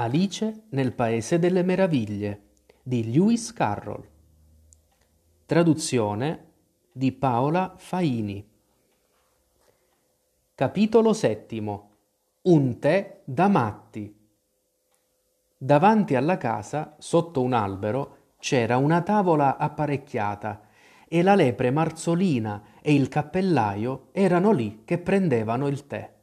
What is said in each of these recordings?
Alice nel Paese delle Meraviglie di Lewis Carroll. Traduzione di Paola Faini. Capitolo settimo. Un tè da matti. Davanti alla casa, sotto un albero, c'era una tavola apparecchiata e la lepre Marzolina e il cappellaio erano lì che prendevano il tè.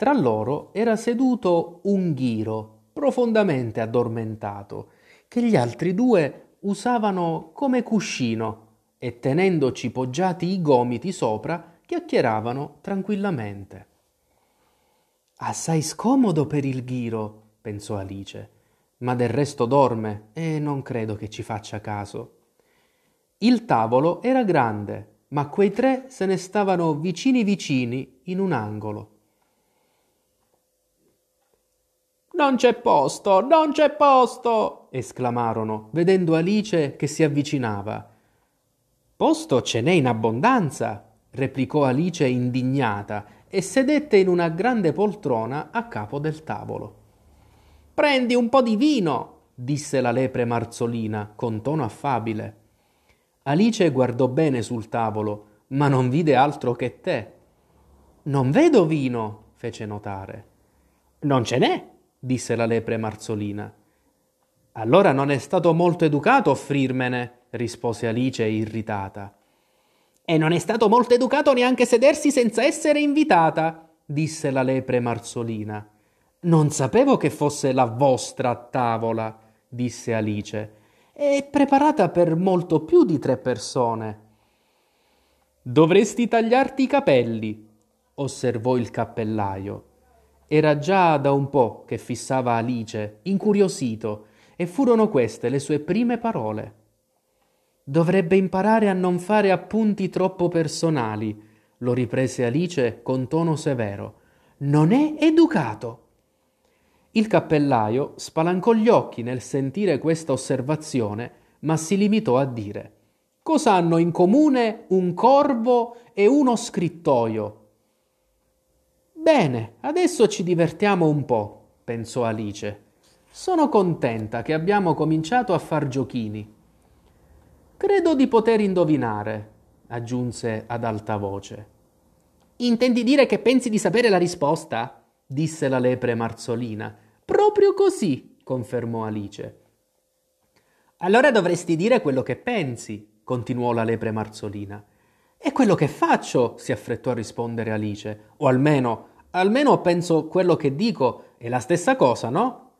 Tra loro era seduto un ghiro, profondamente addormentato, che gli altri due usavano come cuscino e tenendoci poggiati i gomiti sopra chiacchieravano tranquillamente. Assai scomodo per il ghiro, pensò Alice, ma del resto dorme e non credo che ci faccia caso. Il tavolo era grande, ma quei tre se ne stavano vicini vicini in un angolo. Non c'è posto, non c'è posto! esclamarono, vedendo Alice che si avvicinava. Posto ce n'è in abbondanza, replicò Alice indignata e sedette in una grande poltrona a capo del tavolo. Prendi un po' di vino, disse la lepre Marzolina con tono affabile. Alice guardò bene sul tavolo, ma non vide altro che tè. Non vedo vino, fece notare. Non ce n'è, disse la lepre Marzolina. Allora non è stato molto educato offrirmene, rispose Alice irritata. E non è stato molto educato neanche sedersi senza essere invitata, disse la lepre Marzolina. Non sapevo che fosse la vostra tavola, disse Alice. È preparata per molto più di tre persone. Dovresti tagliarti i capelli, osservò il cappellaio. Era già da un po' che fissava Alice, incuriosito, e furono queste le sue prime parole. Dovrebbe imparare a non fare appunti troppo personali, lo riprese Alice con tono severo. Non è educato. Il cappellaio spalancò gli occhi nel sentire questa osservazione, ma si limitò a dire Cosa hanno in comune un corvo e uno scrittoio? Bene, adesso ci divertiamo un po', pensò Alice. Sono contenta che abbiamo cominciato a far giochini. Credo di poter indovinare, aggiunse ad alta voce. Intendi dire che pensi di sapere la risposta? disse la lepre Marzolina. Proprio così, confermò Alice. Allora dovresti dire quello che pensi, continuò la lepre Marzolina. È quello che faccio, si affrettò a rispondere Alice, o almeno Almeno penso quello che dico è la stessa cosa, no?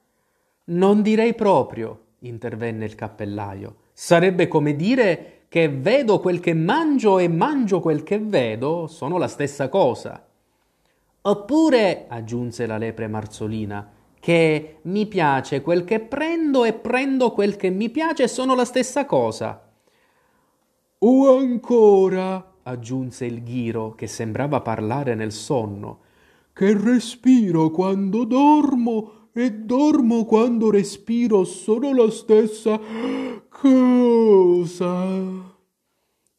Non direi proprio, intervenne il cappellaio. Sarebbe come dire che vedo quel che mangio e mangio quel che vedo, sono la stessa cosa. Oppure, aggiunse la lepre Marzolina, che mi piace quel che prendo e prendo quel che mi piace, sono la stessa cosa. O ancora, aggiunse il ghiro, che sembrava parlare nel sonno, che respiro quando dormo e dormo quando respiro sono la stessa cosa.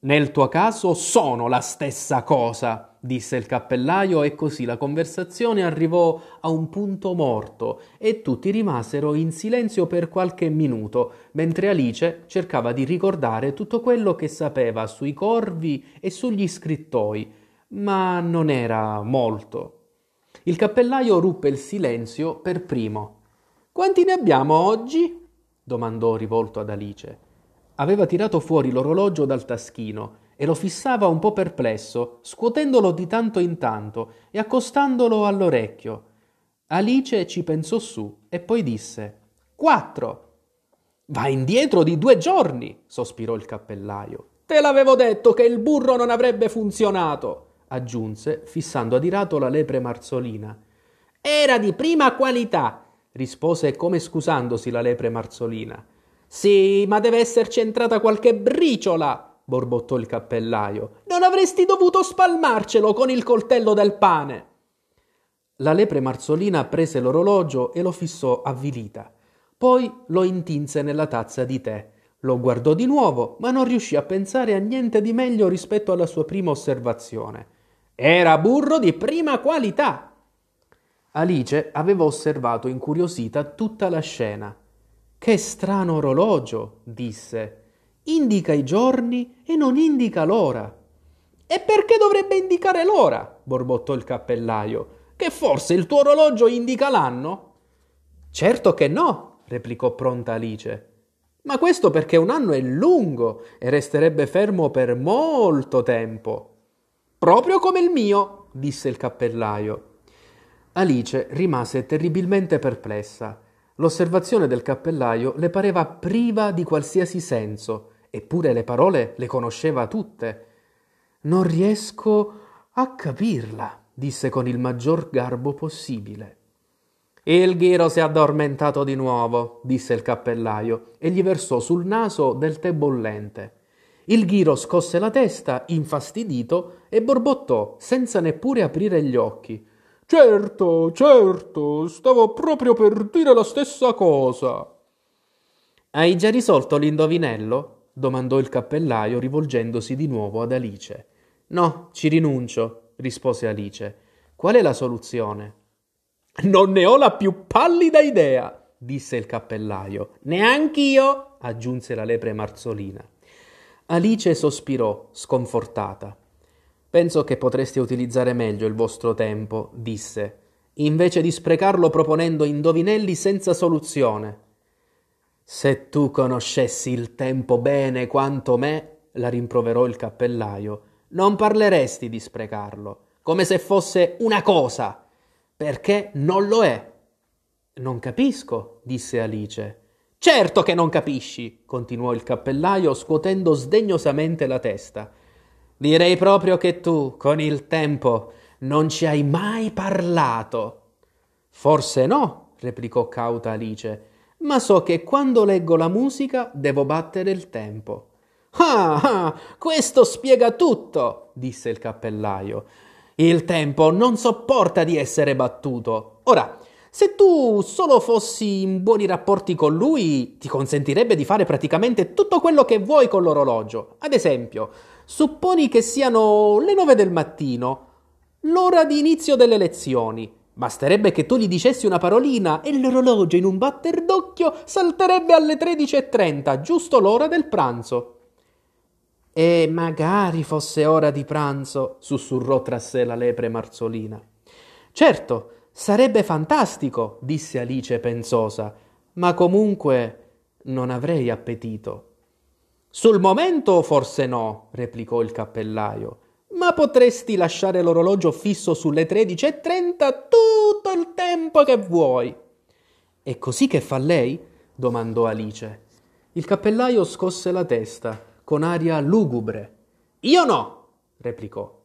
Nel tuo caso sono la stessa cosa, disse il cappellaio e così la conversazione arrivò a un punto morto e tutti rimasero in silenzio per qualche minuto, mentre Alice cercava di ricordare tutto quello che sapeva sui corvi e sugli scrittoi, ma non era molto. Il cappellaio ruppe il silenzio per primo. Quanti ne abbiamo oggi? domandò rivolto ad Alice. Aveva tirato fuori l'orologio dal taschino e lo fissava un po' perplesso, scuotendolo di tanto in tanto e accostandolo all'orecchio. Alice ci pensò su e poi disse Quattro. Va indietro di due giorni, sospirò il cappellaio. Te l'avevo detto che il burro non avrebbe funzionato aggiunse, fissando adirato la lepre marzolina. Era di prima qualità, rispose come scusandosi la lepre marzolina. Sì, ma deve esserci entrata qualche briciola, borbottò il cappellaio. Non avresti dovuto spalmarcelo con il coltello del pane. La lepre marzolina prese l'orologio e lo fissò avvilita. Poi lo intinse nella tazza di tè. Lo guardò di nuovo, ma non riuscì a pensare a niente di meglio rispetto alla sua prima osservazione. Era burro di prima qualità. Alice aveva osservato incuriosita tutta la scena. Che strano orologio, disse. Indica i giorni e non indica l'ora. E perché dovrebbe indicare l'ora? borbottò il cappellaio. Che forse il tuo orologio indica l'anno? Certo che no, replicò pronta Alice. Ma questo perché un anno è lungo e resterebbe fermo per molto tempo. Proprio come il mio, disse il cappellaio. Alice rimase terribilmente perplessa. L'osservazione del cappellaio le pareva priva di qualsiasi senso, eppure le parole le conosceva tutte. Non riesco a capirla, disse con il maggior garbo possibile. Il ghiro si è addormentato di nuovo, disse il cappellaio, e gli versò sul naso del tè bollente. Il ghiro scosse la testa, infastidito, e borbottò, senza neppure aprire gli occhi. Certo, certo, stavo proprio per dire la stessa cosa. Hai già risolto l'indovinello? domandò il cappellaio rivolgendosi di nuovo ad Alice. No, ci rinuncio, rispose Alice. Qual è la soluzione? Non ne ho la più pallida idea, disse il cappellaio. Neanch'io, aggiunse la lepre marzolina. Alice sospirò, sconfortata. Penso che potreste utilizzare meglio il vostro tempo, disse, invece di sprecarlo proponendo indovinelli senza soluzione. Se tu conoscessi il tempo bene quanto me, la rimproverò il cappellaio, non parleresti di sprecarlo, come se fosse una cosa perché non lo è. Non capisco, disse Alice. Certo che non capisci, continuò il cappellaio scuotendo sdegnosamente la testa. Direi proprio che tu, con il tempo, non ci hai mai parlato. Forse no, replicò cauta Alice, ma so che quando leggo la musica devo battere il tempo. Ah, ah, questo spiega tutto, disse il cappellaio. Il tempo non sopporta di essere battuto. Ora, se tu solo fossi in buoni rapporti con lui, ti consentirebbe di fare praticamente tutto quello che vuoi con l'orologio. Ad esempio, supponi che siano le nove del mattino, l'ora di inizio delle lezioni. Basterebbe che tu gli dicessi una parolina e l'orologio in un batter d'occhio salterebbe alle 13.30, giusto l'ora del pranzo. E magari fosse ora di pranzo, sussurrò tra sé la lepre marzolina. Certo, sarebbe fantastico, disse Alice pensosa, ma comunque non avrei appetito. Sul momento forse no, replicò il cappellaio, ma potresti lasciare l'orologio fisso sulle tredici e trenta tutto il tempo che vuoi. E così che fa lei? domandò Alice. Il cappellaio scosse la testa con aria lugubre. Io no, replicò.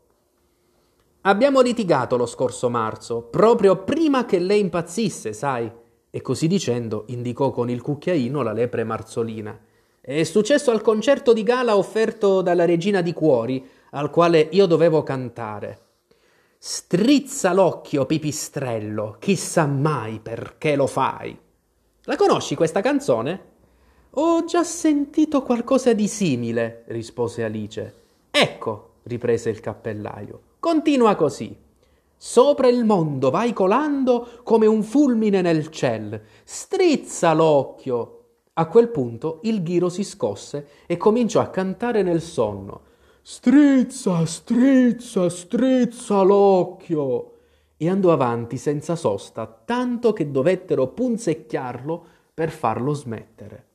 Abbiamo litigato lo scorso marzo, proprio prima che lei impazzisse, sai. E così dicendo indicò con il cucchiaino la lepre marzolina. È successo al concerto di gala offerto dalla regina di cuori, al quale io dovevo cantare. Strizza l'occhio, pipistrello, chissà mai perché lo fai. La conosci questa canzone? Ho già sentito qualcosa di simile, rispose Alice. Ecco, riprese il cappellaio, continua così. Sopra il mondo vai colando come un fulmine nel ciel. Strizza l'occhio. A quel punto il ghiro si scosse e cominciò a cantare nel sonno. Strizza, strizza, strizza l'occhio. E andò avanti senza sosta, tanto che dovettero punzecchiarlo per farlo smettere.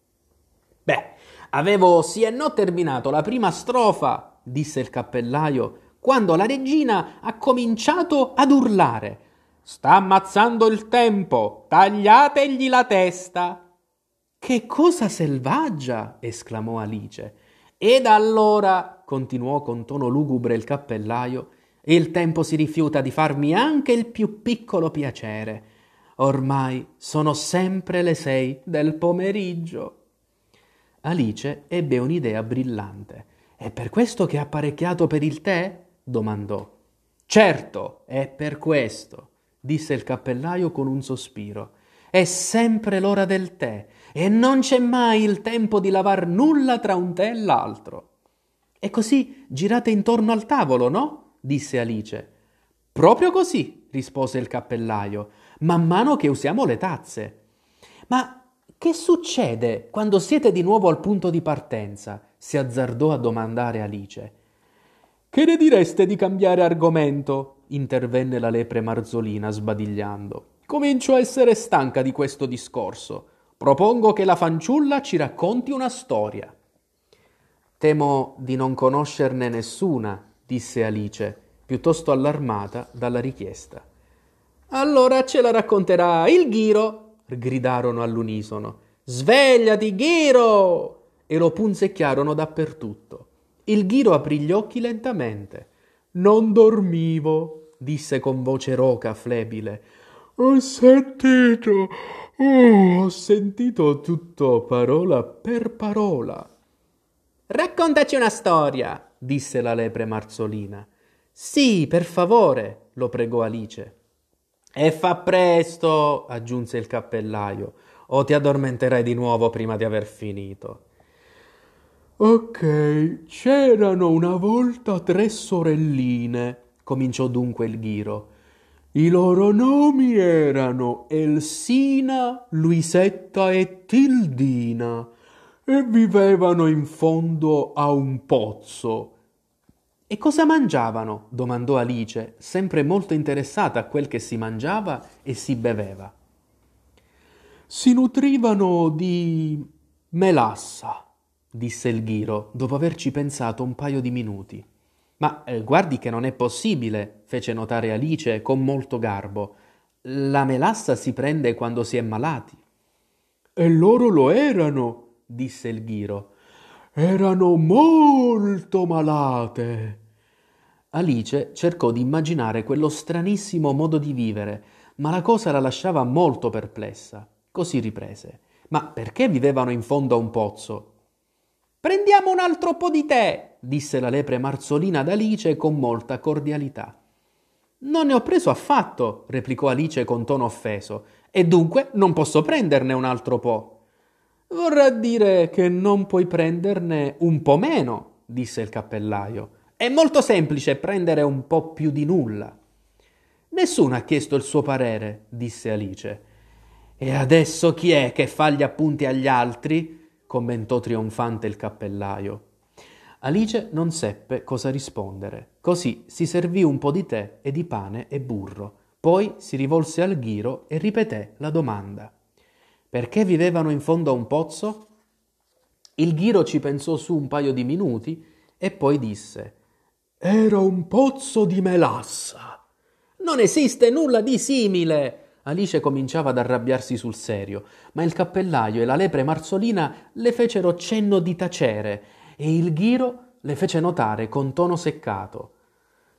Beh, avevo sì e no terminato la prima strofa, disse il cappellaio, quando la regina ha cominciato ad urlare. Sta ammazzando il tempo, tagliategli la testa. Che cosa selvaggia! esclamò Alice. Ed allora, continuò con tono lugubre il cappellaio, il tempo si rifiuta di farmi anche il più piccolo piacere. Ormai sono sempre le sei del pomeriggio. Alice ebbe un'idea brillante. È per questo che ha apparecchiato per il tè? Domandò. Certo, è per questo, disse il cappellaio con un sospiro. È sempre l'ora del tè e non c'è mai il tempo di lavar nulla tra un tè e l'altro. E così girate intorno al tavolo, no? disse Alice. Proprio così, rispose il cappellaio. man mano che usiamo le tazze. Ma che succede quando siete di nuovo al punto di partenza? si azzardò a domandare Alice. Che ne direste di cambiare argomento? intervenne la lepre Marzolina sbadigliando. Comincio a essere stanca di questo discorso. Propongo che la fanciulla ci racconti una storia. Temo di non conoscerne nessuna, disse Alice, piuttosto allarmata dalla richiesta. Allora ce la racconterà il Ghiro, gridarono all'unisono. Svegliati, Ghiro! E lo punzecchiarono dappertutto. Il Ghiro aprì gli occhi lentamente. Non dormivo, disse con voce roca, flebile. Ho sentito, oh, ho sentito tutto parola per parola. Raccontaci una storia, disse la lepre Marzolina. Sì, per favore, lo pregò Alice. E fa presto, aggiunse il cappellaio, o ti addormenterai di nuovo prima di aver finito. Ok, c'erano una volta tre sorelline, cominciò dunque il ghiro. I loro nomi erano Elsina, Luisetta e Tildina e vivevano in fondo a un pozzo. E cosa mangiavano? domandò Alice, sempre molto interessata a quel che si mangiava e si beveva. Si nutrivano di melassa, disse il ghiro, dopo averci pensato un paio di minuti. Ma eh, guardi che non è possibile, fece notare Alice con molto garbo. La melassa si prende quando si è malati. E loro lo erano, disse il ghiro. Erano molto malate. Alice cercò di immaginare quello stranissimo modo di vivere, ma la cosa la lasciava molto perplessa. Così riprese. Ma perché vivevano in fondo a un pozzo? Prendiamo un altro po' di tè, disse la lepre Marzolina ad Alice con molta cordialità. Non ne ho preso affatto, replicò Alice con tono offeso, e dunque non posso prenderne un altro po'. Vorrà dire che non puoi prenderne un po' meno, disse il cappellaio. È molto semplice prendere un po' più di nulla. Nessuno ha chiesto il suo parere, disse Alice. E adesso chi è che fa gli appunti agli altri? Commentò trionfante il cappellaio. Alice non seppe cosa rispondere. Così si servì un po' di tè e di pane e burro. Poi si rivolse al ghiro e ripeté la domanda. Perché vivevano in fondo a un pozzo? Il ghiro ci pensò su un paio di minuti e poi disse Era un pozzo di melassa. Non esiste nulla di simile. Alice cominciava ad arrabbiarsi sul serio, ma il cappellaio e la lepre marzolina le fecero cenno di tacere e il ghiro le fece notare con tono seccato.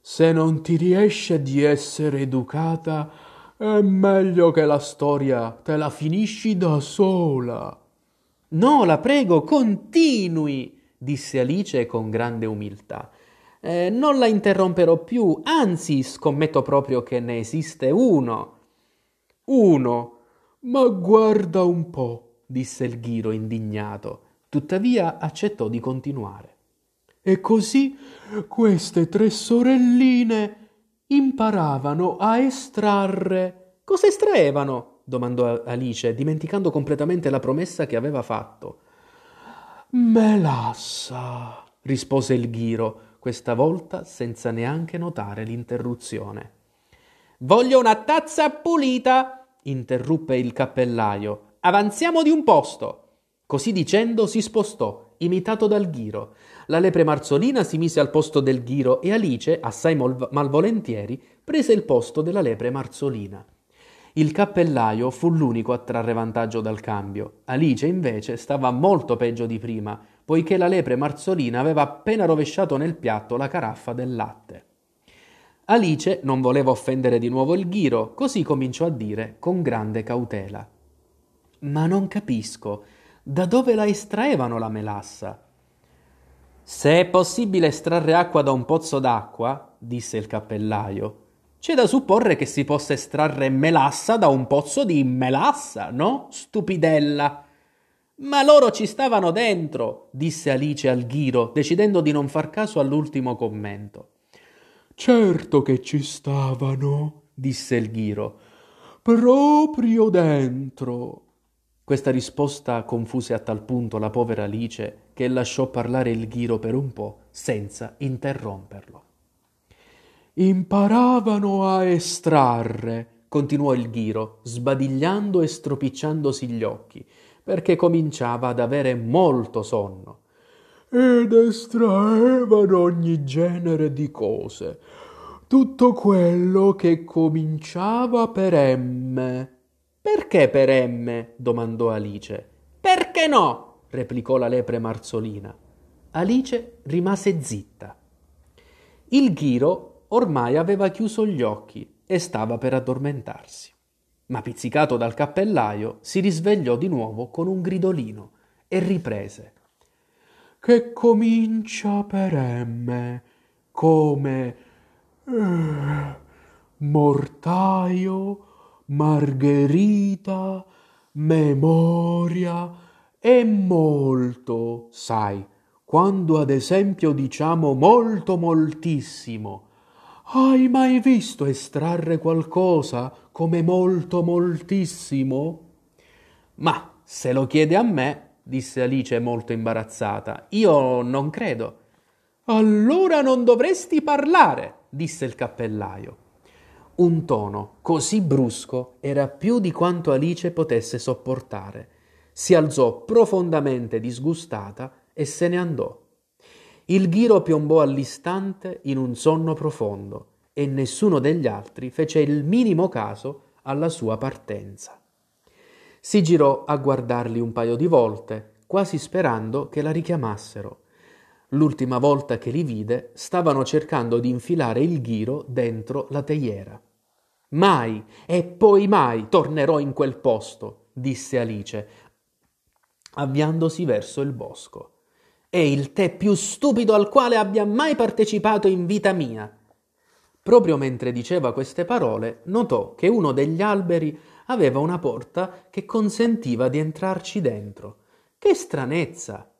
Se non ti riesce di essere educata, è meglio che la storia te la finisci da sola. No, la prego, continui, disse Alice con grande umiltà. Eh, non la interromperò più, anzi scommetto proprio che ne esiste uno. Uno. Ma guarda un po', disse il ghiro indignato. Tuttavia accettò di continuare. E così queste tre sorelline imparavano a estrarre. Cosa estraevano? domandò Alice, dimenticando completamente la promessa che aveva fatto. Melassa, rispose il ghiro, questa volta senza neanche notare l'interruzione. Voglio una tazza pulita, interruppe il cappellaio. Avanziamo di un posto. Così dicendo si spostò, imitato dal ghiro. La lepre marzolina si mise al posto del ghiro e Alice, assai mol- malvolentieri, prese il posto della lepre marzolina. Il cappellaio fu l'unico a trarre vantaggio dal cambio. Alice, invece, stava molto peggio di prima, poiché la lepre marzolina aveva appena rovesciato nel piatto la caraffa del latte. Alice non voleva offendere di nuovo il ghiro, così cominciò a dire con grande cautela. Ma non capisco, da dove la estraevano la melassa? Se è possibile estrarre acqua da un pozzo d'acqua, disse il cappellaio, c'è da supporre che si possa estrarre melassa da un pozzo di melassa, no? Stupidella. Ma loro ci stavano dentro, disse Alice al ghiro, decidendo di non far caso all'ultimo commento. Certo che ci stavano, disse il ghiro. proprio dentro. Questa risposta confuse a tal punto la povera Alice che lasciò parlare il ghiro per un po' senza interromperlo. Imparavano a estrarre, continuò il ghiro, sbadigliando e stropicciandosi gli occhi, perché cominciava ad avere molto sonno. Ed estraevano ogni genere di cose, tutto quello che cominciava per M. Perché per M? domandò Alice. Perché no? replicò la lepre marzolina. Alice rimase zitta. Il ghiro ormai aveva chiuso gli occhi e stava per addormentarsi. Ma pizzicato dal cappellaio, si risvegliò di nuovo con un gridolino e riprese. Che comincia per M, come eh, mortaio, margherita, memoria e molto, sai, quando ad esempio diciamo molto moltissimo. Hai mai visto estrarre qualcosa come molto moltissimo? Ma se lo chiede a me, disse Alice molto imbarazzata, io non credo. Allora non dovresti parlare, disse il cappellaio. Un tono così brusco era più di quanto Alice potesse sopportare. Si alzò profondamente disgustata e se ne andò. Il ghiro piombò all'istante in un sonno profondo e nessuno degli altri fece il minimo caso alla sua partenza. Si girò a guardarli un paio di volte, quasi sperando che la richiamassero, L'ultima volta che li vide stavano cercando di infilare il ghiro dentro la teiera. Mai e poi mai tornerò in quel posto, disse Alice, avviandosi verso il bosco. È il tè più stupido al quale abbia mai partecipato in vita mia. Proprio mentre diceva queste parole, notò che uno degli alberi aveva una porta che consentiva di entrarci dentro. Che stranezza!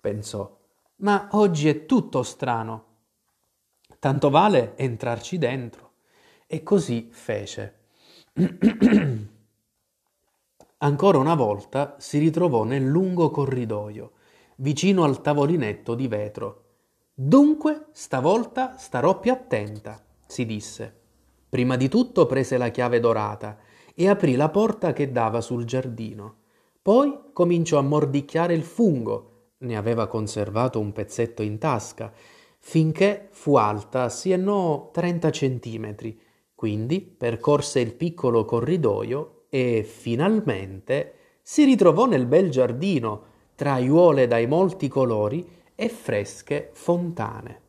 pensò ma oggi è tutto strano. Tanto vale entrarci dentro. E così fece. Ancora una volta si ritrovò nel lungo corridoio, vicino al tavolinetto di vetro. Dunque, stavolta starò più attenta, si disse. Prima di tutto prese la chiave dorata e aprì la porta che dava sul giardino. Poi cominciò a mordicchiare il fungo ne aveva conservato un pezzetto in tasca, finché fu alta sì e no 30 centimetri. Quindi percorse il piccolo corridoio e finalmente si ritrovò nel bel giardino, tra aiuole dai molti colori e fresche fontane.